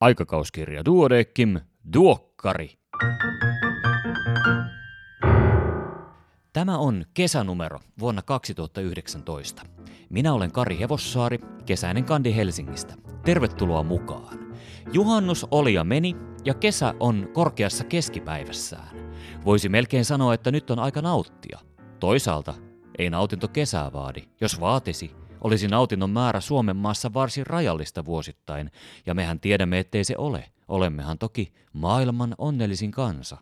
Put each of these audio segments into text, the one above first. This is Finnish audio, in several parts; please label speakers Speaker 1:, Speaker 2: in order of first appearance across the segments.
Speaker 1: Aikakauskirja Duodeckim, Duokkari. Tämä on kesänumero vuonna 2019. Minä olen Kari Hevossaari, kesäinen kandi Helsingistä. Tervetuloa mukaan. Juhannus oli ja meni, ja kesä on korkeassa keskipäivässään. Voisi melkein sanoa, että nyt on aika nauttia. Toisaalta ei nautinto kesää vaadi. Jos vaatisi, olisi nautinnon määrä Suomen maassa varsin rajallista vuosittain, ja mehän tiedämme, ettei se ole. Olemmehan toki maailman onnellisin kansa.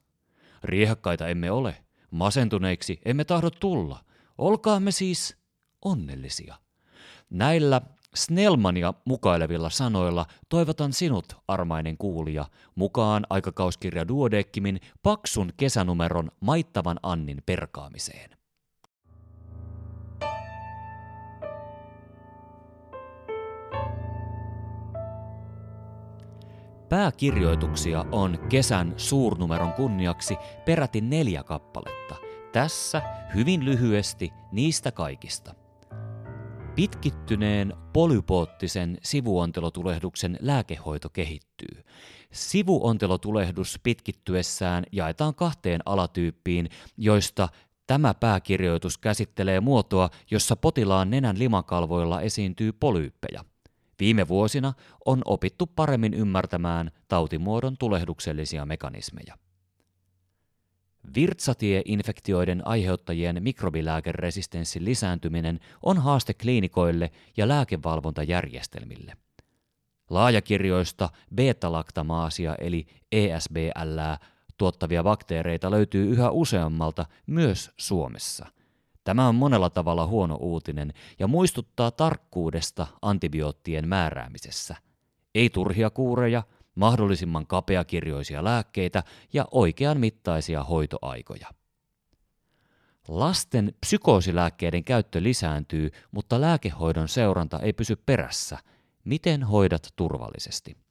Speaker 1: Riehakkaita emme ole, masentuneiksi emme tahdo tulla. Olkaamme siis onnellisia. Näillä Snellmania mukailevilla sanoilla toivotan sinut, armainen kuulija, mukaan aikakauskirja Duodeckimin paksun kesänumeron Maittavan Annin perkaamiseen. Pääkirjoituksia on kesän suurnumeron kunniaksi peräti neljä kappaletta. Tässä hyvin lyhyesti niistä kaikista. Pitkittyneen polypoottisen sivuontelotulehduksen lääkehoito kehittyy. Sivuontelotulehdus pitkittyessään jaetaan kahteen alatyyppiin, joista tämä pääkirjoitus käsittelee muotoa, jossa potilaan nenän limakalvoilla esiintyy polyyppejä. Viime vuosina on opittu paremmin ymmärtämään tautimuodon tulehduksellisia mekanismeja. Virtsatieinfektioiden aiheuttajien mikrobilääkeresistenssin lisääntyminen on haaste kliinikoille ja lääkevalvontajärjestelmille. Laajakirjoista beta-laktamaasia eli ESBL tuottavia bakteereita löytyy yhä useammalta myös Suomessa. Tämä on monella tavalla huono uutinen ja muistuttaa tarkkuudesta antibioottien määräämisessä. Ei turhia kuureja, mahdollisimman kapeakirjoisia lääkkeitä ja oikean mittaisia hoitoaikoja. Lasten psykoosilääkkeiden käyttö lisääntyy, mutta lääkehoidon seuranta ei pysy perässä. Miten hoidat turvallisesti?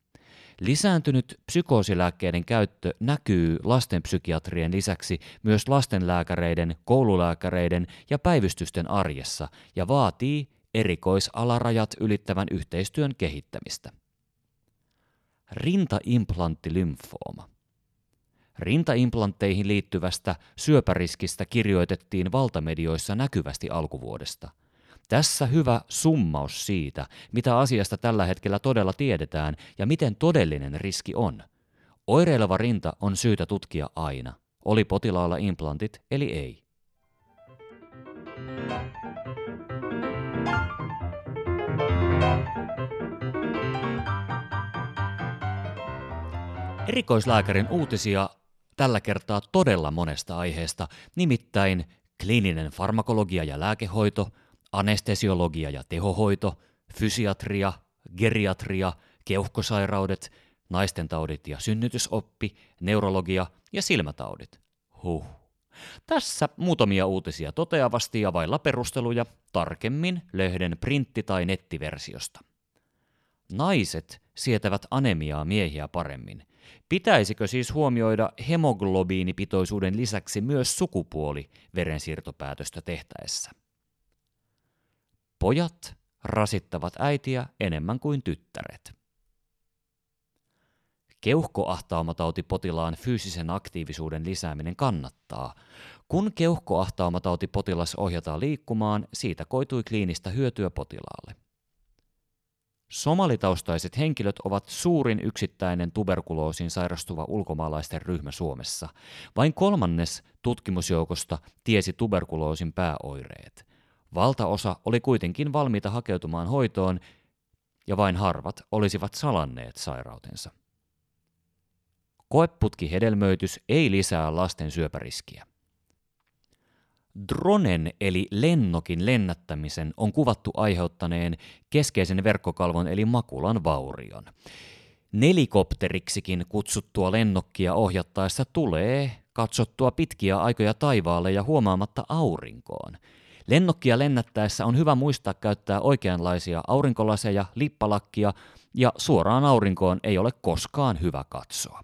Speaker 1: Lisääntynyt psykoosilääkkeiden käyttö näkyy lastenpsykiatrien lisäksi myös lastenlääkäreiden, koululääkäreiden ja päivystysten arjessa ja vaatii erikoisalarajat ylittävän yhteistyön kehittämistä. Rintaimplanttilymfooma. Rintaimplantteihin liittyvästä syöpäriskistä kirjoitettiin valtamedioissa näkyvästi alkuvuodesta. Tässä hyvä summaus siitä, mitä asiasta tällä hetkellä todella tiedetään ja miten todellinen riski on. Oireileva rinta on syytä tutkia aina, oli potilaalla implantit eli ei. Erikoislääkärin uutisia tällä kertaa todella monesta aiheesta, nimittäin kliininen farmakologia ja lääkehoito, anestesiologia ja tehohoito, fysiatria, geriatria, keuhkosairaudet, naistentaudit ja synnytysoppi, neurologia ja silmätaudit. Huh. Tässä muutamia uutisia toteavasti ja vailla perusteluja tarkemmin lehden printti- tai nettiversiosta. Naiset sietävät anemiaa miehiä paremmin – Pitäisikö siis huomioida hemoglobiinipitoisuuden lisäksi myös sukupuoli verensiirtopäätöstä tehtäessä? Pojat rasittavat äitiä enemmän kuin tyttäret. Keuhkoahtaumatautipotilaan fyysisen aktiivisuuden lisääminen kannattaa. Kun keuhkoahtaumatautipotilas ohjataan liikkumaan, siitä koitui kliinistä hyötyä potilaalle. Somalitaustaiset henkilöt ovat suurin yksittäinen tuberkuloosiin sairastuva ulkomaalaisten ryhmä Suomessa. Vain kolmannes tutkimusjoukosta tiesi tuberkuloosin pääoireet. Valtaosa oli kuitenkin valmiita hakeutumaan hoitoon ja vain harvat olisivat salanneet sairautensa. Koeputkihedelmöitys ei lisää lasten syöpäriskiä. Dronen eli lennokin lennättämisen on kuvattu aiheuttaneen keskeisen verkkokalvon eli makulan vaurion. Nelikopteriksikin kutsuttua lennokkia ohjattaessa tulee katsottua pitkiä aikoja taivaalle ja huomaamatta aurinkoon. Lennokkia lennättäessä on hyvä muistaa käyttää oikeanlaisia aurinkolaseja, lippalakkia ja suoraan aurinkoon ei ole koskaan hyvä katsoa.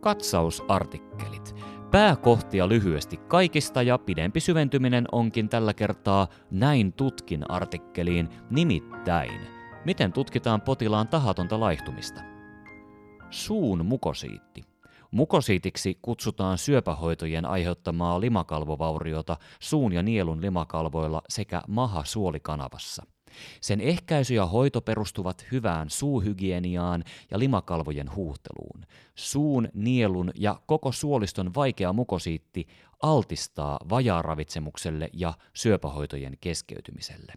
Speaker 1: Katsausartikkelit. Pääkohtia lyhyesti kaikista ja pidempi syventyminen onkin tällä kertaa Näin tutkin artikkeliin nimittäin. Miten tutkitaan potilaan tahatonta laihtumista? Suun mukosiitti. Mukosiitiksi kutsutaan syöpähoitojen aiheuttamaa limakalvovauriota suun ja nielun limakalvoilla sekä maha-suolikanavassa. Sen ehkäisy ja hoito perustuvat hyvään suuhygieniaan ja limakalvojen huuhteluun. Suun, nielun ja koko suoliston vaikea mukosiitti altistaa vajaaravitsemukselle ja syöpähoitojen keskeytymiselle.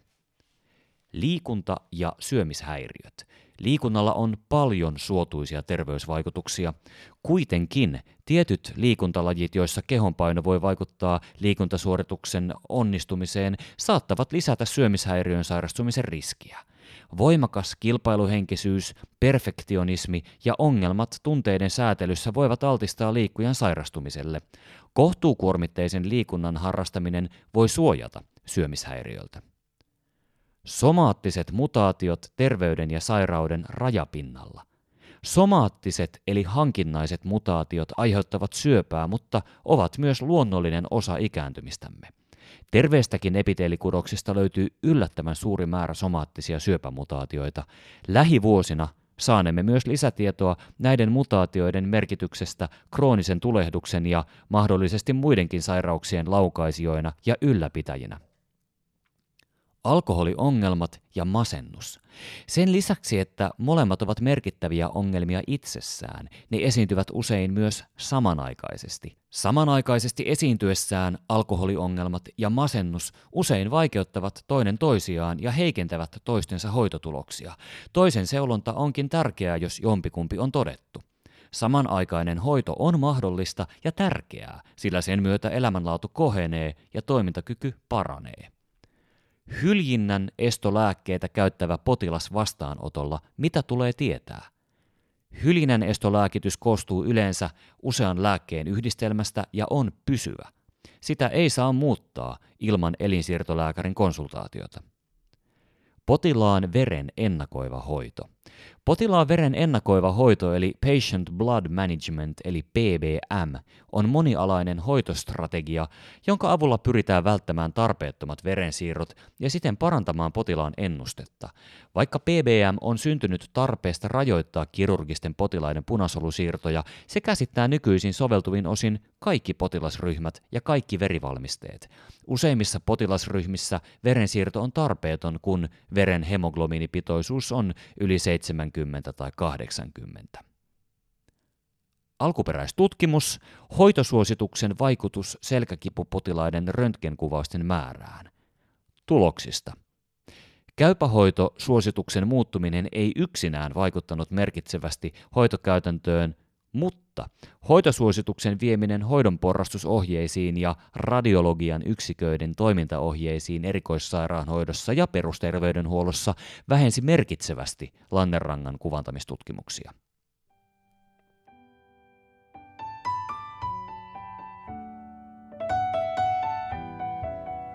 Speaker 1: Liikunta ja syömishäiriöt. Liikunnalla on paljon suotuisia terveysvaikutuksia. Kuitenkin tietyt liikuntalajit, joissa kehonpaino voi vaikuttaa liikuntasuorituksen onnistumiseen, saattavat lisätä syömishäiriön sairastumisen riskiä. Voimakas kilpailuhenkisyys, perfektionismi ja ongelmat tunteiden säätelyssä voivat altistaa liikkujan sairastumiselle. Kohtuukuormitteisen liikunnan harrastaminen voi suojata syömishäiriöltä. Somaattiset mutaatiot terveyden ja sairauden rajapinnalla. Somaattiset eli hankinnaiset mutaatiot aiheuttavat syöpää, mutta ovat myös luonnollinen osa ikääntymistämme. Terveestäkin epiteelikudoksista löytyy yllättävän suuri määrä somaattisia syöpämutaatioita. Lähivuosina saanemme myös lisätietoa näiden mutaatioiden merkityksestä kroonisen tulehduksen ja mahdollisesti muidenkin sairauksien laukaisijoina ja ylläpitäjinä alkoholiongelmat ja masennus. Sen lisäksi, että molemmat ovat merkittäviä ongelmia itsessään, ne esiintyvät usein myös samanaikaisesti. Samanaikaisesti esiintyessään alkoholiongelmat ja masennus usein vaikeuttavat toinen toisiaan ja heikentävät toistensa hoitotuloksia. Toisen seulonta onkin tärkeää, jos jompikumpi on todettu. Samanaikainen hoito on mahdollista ja tärkeää, sillä sen myötä elämänlaatu kohenee ja toimintakyky paranee. Hyljinnän estolääkkeitä käyttävä potilas vastaanotolla, mitä tulee tietää? Hyljinän estolääkitys koostuu yleensä usean lääkkeen yhdistelmästä ja on pysyvä. Sitä ei saa muuttaa ilman elinsiirtolääkärin konsultaatiota. Potilaan veren ennakoiva hoito. Potilaan veren ennakoiva hoito eli Patient Blood Management eli PBM on monialainen hoitostrategia, jonka avulla pyritään välttämään tarpeettomat verensiirrot ja siten parantamaan potilaan ennustetta. Vaikka PBM on syntynyt tarpeesta rajoittaa kirurgisten potilaiden punasolusiirtoja, se käsittää nykyisin soveltuvin osin kaikki potilasryhmät ja kaikki verivalmisteet. Useimmissa potilasryhmissä verensiirto on tarpeeton, kun veren hemoglobiinipitoisuus on yli 70 tai 80. Alkuperäistutkimus, hoitosuosituksen vaikutus selkäkipupotilaiden röntgenkuvausten määrään. Tuloksista. Käypähoito suosituksen muuttuminen ei yksinään vaikuttanut merkitsevästi hoitokäytäntöön – mutta hoitosuosituksen vieminen hoidon porrastusohjeisiin ja radiologian yksiköiden toimintaohjeisiin erikoissairaanhoidossa ja perusterveydenhuollossa vähensi merkitsevästi Lannerangan kuvantamistutkimuksia.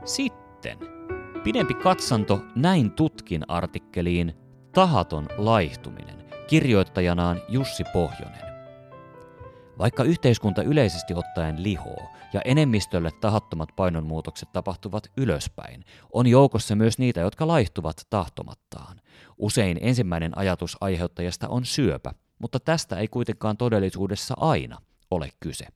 Speaker 1: Sitten pidempi katsanto näin tutkin artikkeliin Tahaton laihtuminen, kirjoittajanaan Jussi Pohjonen. Vaikka yhteiskunta yleisesti ottaen lihoo ja enemmistölle tahattomat painonmuutokset tapahtuvat ylöspäin, on joukossa myös niitä, jotka laihtuvat tahtomattaan. Usein ensimmäinen ajatus aiheuttajasta on syöpä, mutta tästä ei kuitenkaan todellisuudessa aina ole kyse.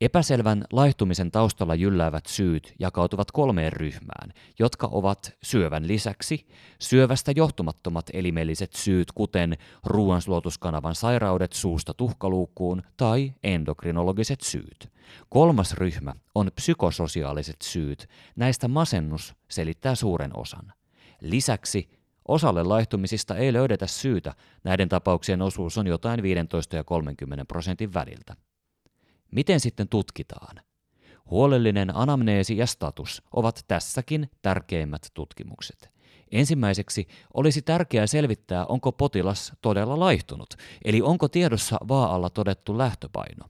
Speaker 1: Epäselvän laihtumisen taustalla jylläävät syyt jakautuvat kolmeen ryhmään, jotka ovat syövän lisäksi syövästä johtumattomat elimelliset syyt, kuten ruoansulutuskanavan sairaudet suusta tuhkaluukkuun tai endokrinologiset syyt. Kolmas ryhmä on psykososiaaliset syyt. Näistä masennus selittää suuren osan. Lisäksi Osalle laihtumisista ei löydetä syytä, näiden tapauksien osuus on jotain 15 ja 30 prosentin väliltä. Miten sitten tutkitaan? Huolellinen anamneesi ja status ovat tässäkin tärkeimmät tutkimukset. Ensimmäiseksi olisi tärkeää selvittää, onko potilas todella laihtunut, eli onko tiedossa vaa'alla todettu lähtöpaino.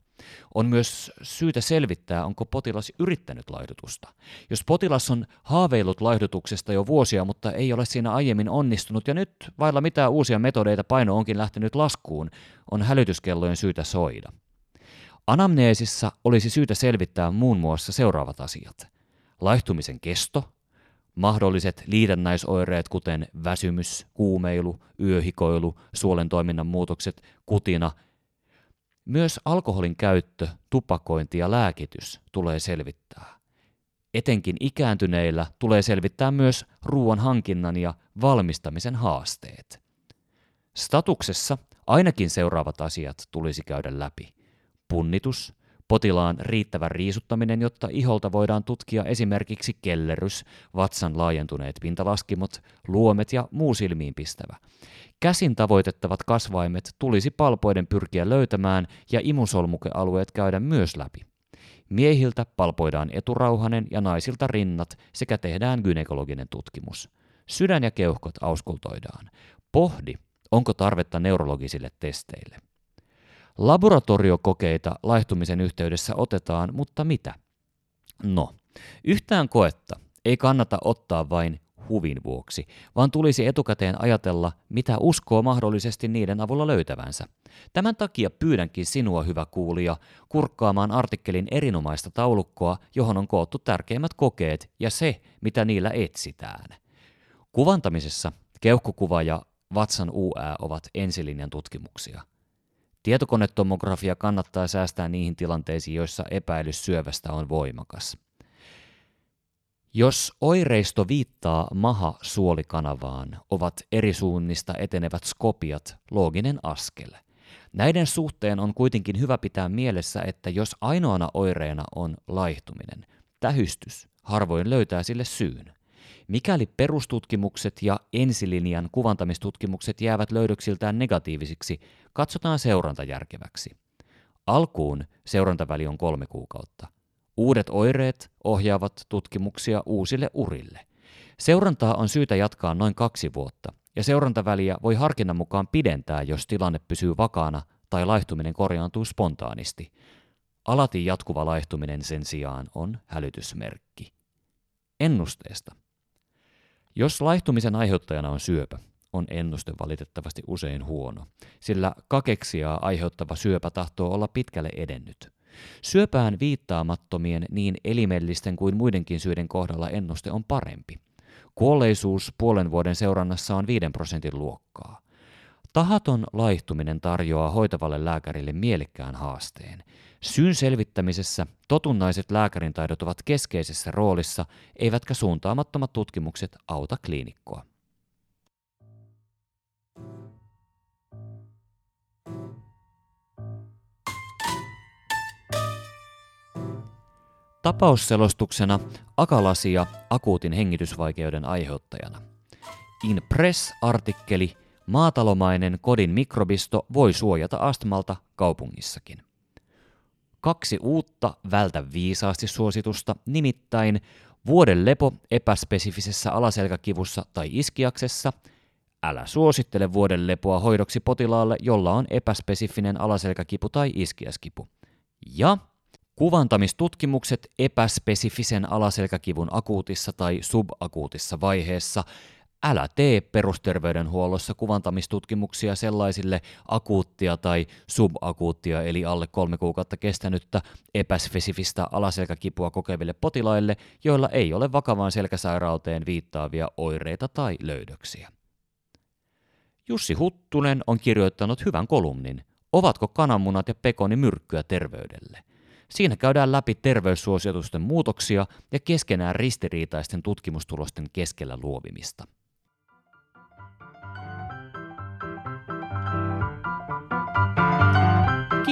Speaker 1: On myös syytä selvittää, onko potilas yrittänyt laihdutusta. Jos potilas on haaveillut laihdutuksesta jo vuosia, mutta ei ole siinä aiemmin onnistunut ja nyt vailla mitään uusia metodeita paino onkin lähtenyt laskuun, on hälytyskellojen syytä soida. Anamneesissa olisi syytä selvittää muun muassa seuraavat asiat. Laihtumisen kesto, mahdolliset liitännäisoireet kuten väsymys, kuumeilu, yöhikoilu, suolen toiminnan muutokset, kutina. Myös alkoholin käyttö, tupakointi ja lääkitys tulee selvittää. Etenkin ikääntyneillä tulee selvittää myös ruoan hankinnan ja valmistamisen haasteet. Statuksessa ainakin seuraavat asiat tulisi käydä läpi. Punnitus, potilaan riittävä riisuttaminen, jotta iholta voidaan tutkia esimerkiksi kellerys, vatsan laajentuneet pintalaskimot, luomet ja muu silmiinpistävä. Käsin tavoitettavat kasvaimet tulisi palpoiden pyrkiä löytämään ja imusolmukealueet käydä myös läpi. Miehiltä palpoidaan eturauhanen ja naisilta rinnat sekä tehdään gynekologinen tutkimus. Sydän ja keuhkot auskultoidaan. Pohdi, onko tarvetta neurologisille testeille. Laboratoriokokeita laihtumisen yhteydessä otetaan, mutta mitä? No, yhtään koetta ei kannata ottaa vain huvin vuoksi, vaan tulisi etukäteen ajatella, mitä uskoo mahdollisesti niiden avulla löytävänsä. Tämän takia pyydänkin sinua, hyvä kuulija, kurkkaamaan artikkelin erinomaista taulukkoa, johon on koottu tärkeimmät kokeet ja se, mitä niillä etsitään. Kuvantamisessa keuhkokuva ja vatsan UÄ ovat ensilinjan tutkimuksia. Tietokonetomografia kannattaa säästää niihin tilanteisiin, joissa epäilys syövästä on voimakas. Jos oireisto viittaa maha-suolikanavaan, ovat eri suunnista etenevät skopiat looginen askel. Näiden suhteen on kuitenkin hyvä pitää mielessä, että jos ainoana oireena on laihtuminen, tähystys harvoin löytää sille syyn. Mikäli perustutkimukset ja ensilinjan kuvantamistutkimukset jäävät löydöksiltään negatiivisiksi, katsotaan seuranta järkeväksi. Alkuun seurantaväli on kolme kuukautta. Uudet oireet ohjaavat tutkimuksia uusille urille. Seurantaa on syytä jatkaa noin kaksi vuotta, ja seurantaväliä voi harkinnan mukaan pidentää, jos tilanne pysyy vakaana tai laihtuminen korjaantuu spontaanisti. Alati jatkuva laihtuminen sen sijaan on hälytysmerkki. Ennusteesta. Jos laihtumisen aiheuttajana on syöpä, on ennuste valitettavasti usein huono, sillä kakeksia aiheuttava syöpä tahtoo olla pitkälle edennyt. Syöpään viittaamattomien niin elimellisten kuin muidenkin syiden kohdalla ennuste on parempi. Kuolleisuus puolen vuoden seurannassa on 5 prosentin luokkaa. Tahaton laihtuminen tarjoaa hoitavalle lääkärille mielekkään haasteen. Syyn selvittämisessä totunnaiset lääkärin taidot ovat keskeisessä roolissa, eivätkä suuntaamattomat tutkimukset auta kliinikkoa. Tapausselostuksena akalasia akuutin hengitysvaikeuden aiheuttajana. In Press-artikkeli Maatalomainen kodin mikrobisto voi suojata astmalta kaupungissakin. Kaksi uutta vältä viisaasti suositusta, nimittäin vuoden lepo epäspesifisessä alaselkäkivussa tai iskiaksessa – Älä suosittele vuoden lepoa hoidoksi potilaalle, jolla on epäspesifinen alaselkäkipu tai iskiäskipu. Ja Kuvantamistutkimukset epäspesifisen alaselkäkivun akuutissa tai subakuutissa vaiheessa. Älä tee perusterveydenhuollossa kuvantamistutkimuksia sellaisille akuuttia tai subakuuttia eli alle kolme kuukautta kestänyttä epäspesifistä alaselkäkipua kokeville potilaille, joilla ei ole vakavaan selkäsairauteen viittaavia oireita tai löydöksiä. Jussi Huttunen on kirjoittanut hyvän kolumnin Ovatko kananmunat ja pekoni myrkkyä terveydelle? Siinä käydään läpi terveyssuositusten muutoksia ja keskenään ristiriitaisten tutkimustulosten keskellä luovimista.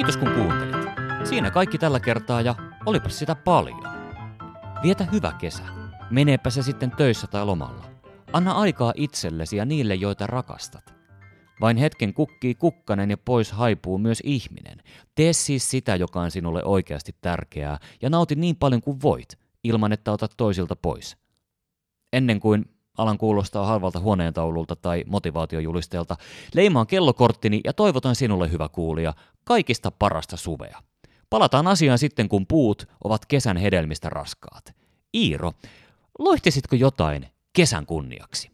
Speaker 1: Kiitos kun kuuntelit. Siinä kaikki tällä kertaa ja olipa sitä paljon. Vietä hyvä kesä. Meneepä se sitten töissä tai lomalla. Anna aikaa itsellesi ja niille, joita rakastat. Vain hetken kukkii kukkanen ja pois haipuu myös ihminen. Tee siis sitä, joka on sinulle oikeasti tärkeää, ja nauti niin paljon kuin voit, ilman että otat toisilta pois. Ennen kuin alan kuulostaa halvalta huoneentaululta tai motivaatiojulisteelta, leimaan kellokorttini ja toivotan sinulle hyvä kuulija kaikista parasta suvea. Palataan asiaan sitten, kun puut ovat kesän hedelmistä raskaat. Iiro, loihtisitko jotain kesän kunniaksi?